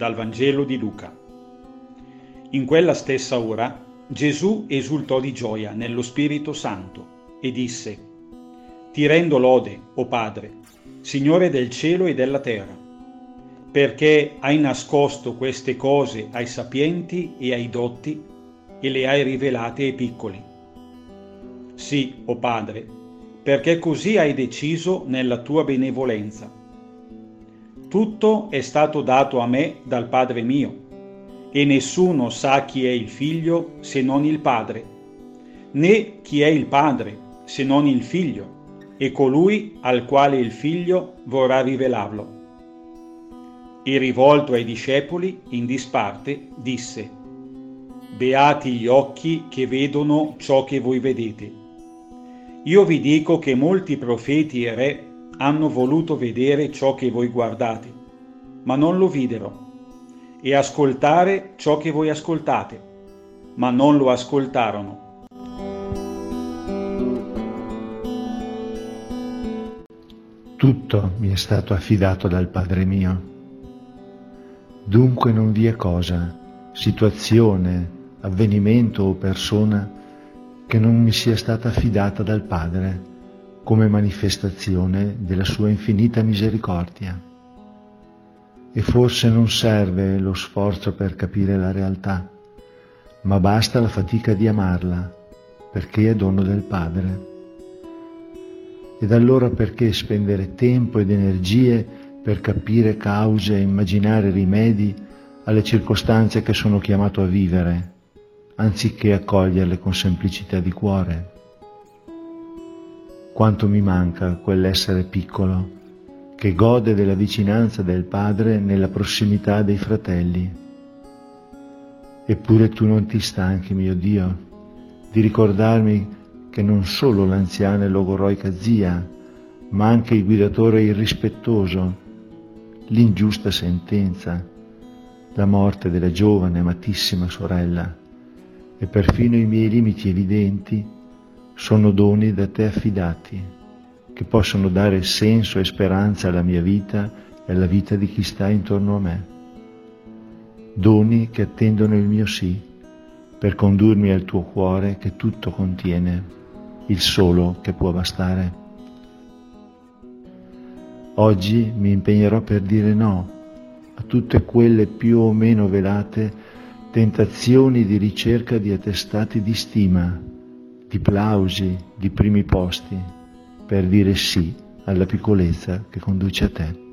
dal Vangelo di Luca. In quella stessa ora Gesù esultò di gioia nello Spirito Santo e disse, Ti rendo lode, o Padre, Signore del cielo e della terra, perché hai nascosto queste cose ai sapienti e ai dotti e le hai rivelate ai piccoli. Sì, o Padre, perché così hai deciso nella tua benevolenza. Tutto è stato dato a me dal Padre mio, e nessuno sa chi è il Figlio se non il Padre, né chi è il Padre se non il Figlio, e colui al quale il Figlio vorrà rivelarlo. E rivolto ai discepoli, in disparte, disse, Beati gli occhi che vedono ciò che voi vedete. Io vi dico che molti profeti e re hanno voluto vedere ciò che voi guardate, ma non lo videro, e ascoltare ciò che voi ascoltate, ma non lo ascoltarono. Tutto mi è stato affidato dal Padre mio. Dunque non vi è cosa, situazione, avvenimento o persona che non mi sia stata affidata dal Padre come manifestazione della sua infinita misericordia. E forse non serve lo sforzo per capire la realtà, ma basta la fatica di amarla, perché è dono del Padre. Ed allora perché spendere tempo ed energie per capire cause e immaginare rimedi alle circostanze che sono chiamato a vivere, anziché accoglierle con semplicità di cuore. Quanto mi manca quell'essere piccolo che gode della vicinanza del Padre nella prossimità dei fratelli. Eppure tu non ti stanchi, mio Dio, di ricordarmi che non solo l'anziana e logoroica zia, ma anche il guidatore irrispettoso, l'ingiusta sentenza, la morte della giovane amatissima sorella, e perfino i miei limiti evidenti sono doni da te affidati, che possono dare senso e speranza alla mia vita e alla vita di chi sta intorno a me. Doni che attendono il mio sì, per condurmi al tuo cuore che tutto contiene, il solo che può bastare. Oggi mi impegnerò per dire no a tutte quelle più o meno velate tentazioni di ricerca di attestati di stima, di plausi, di primi posti, per dire sì alla piccolezza che conduce a te.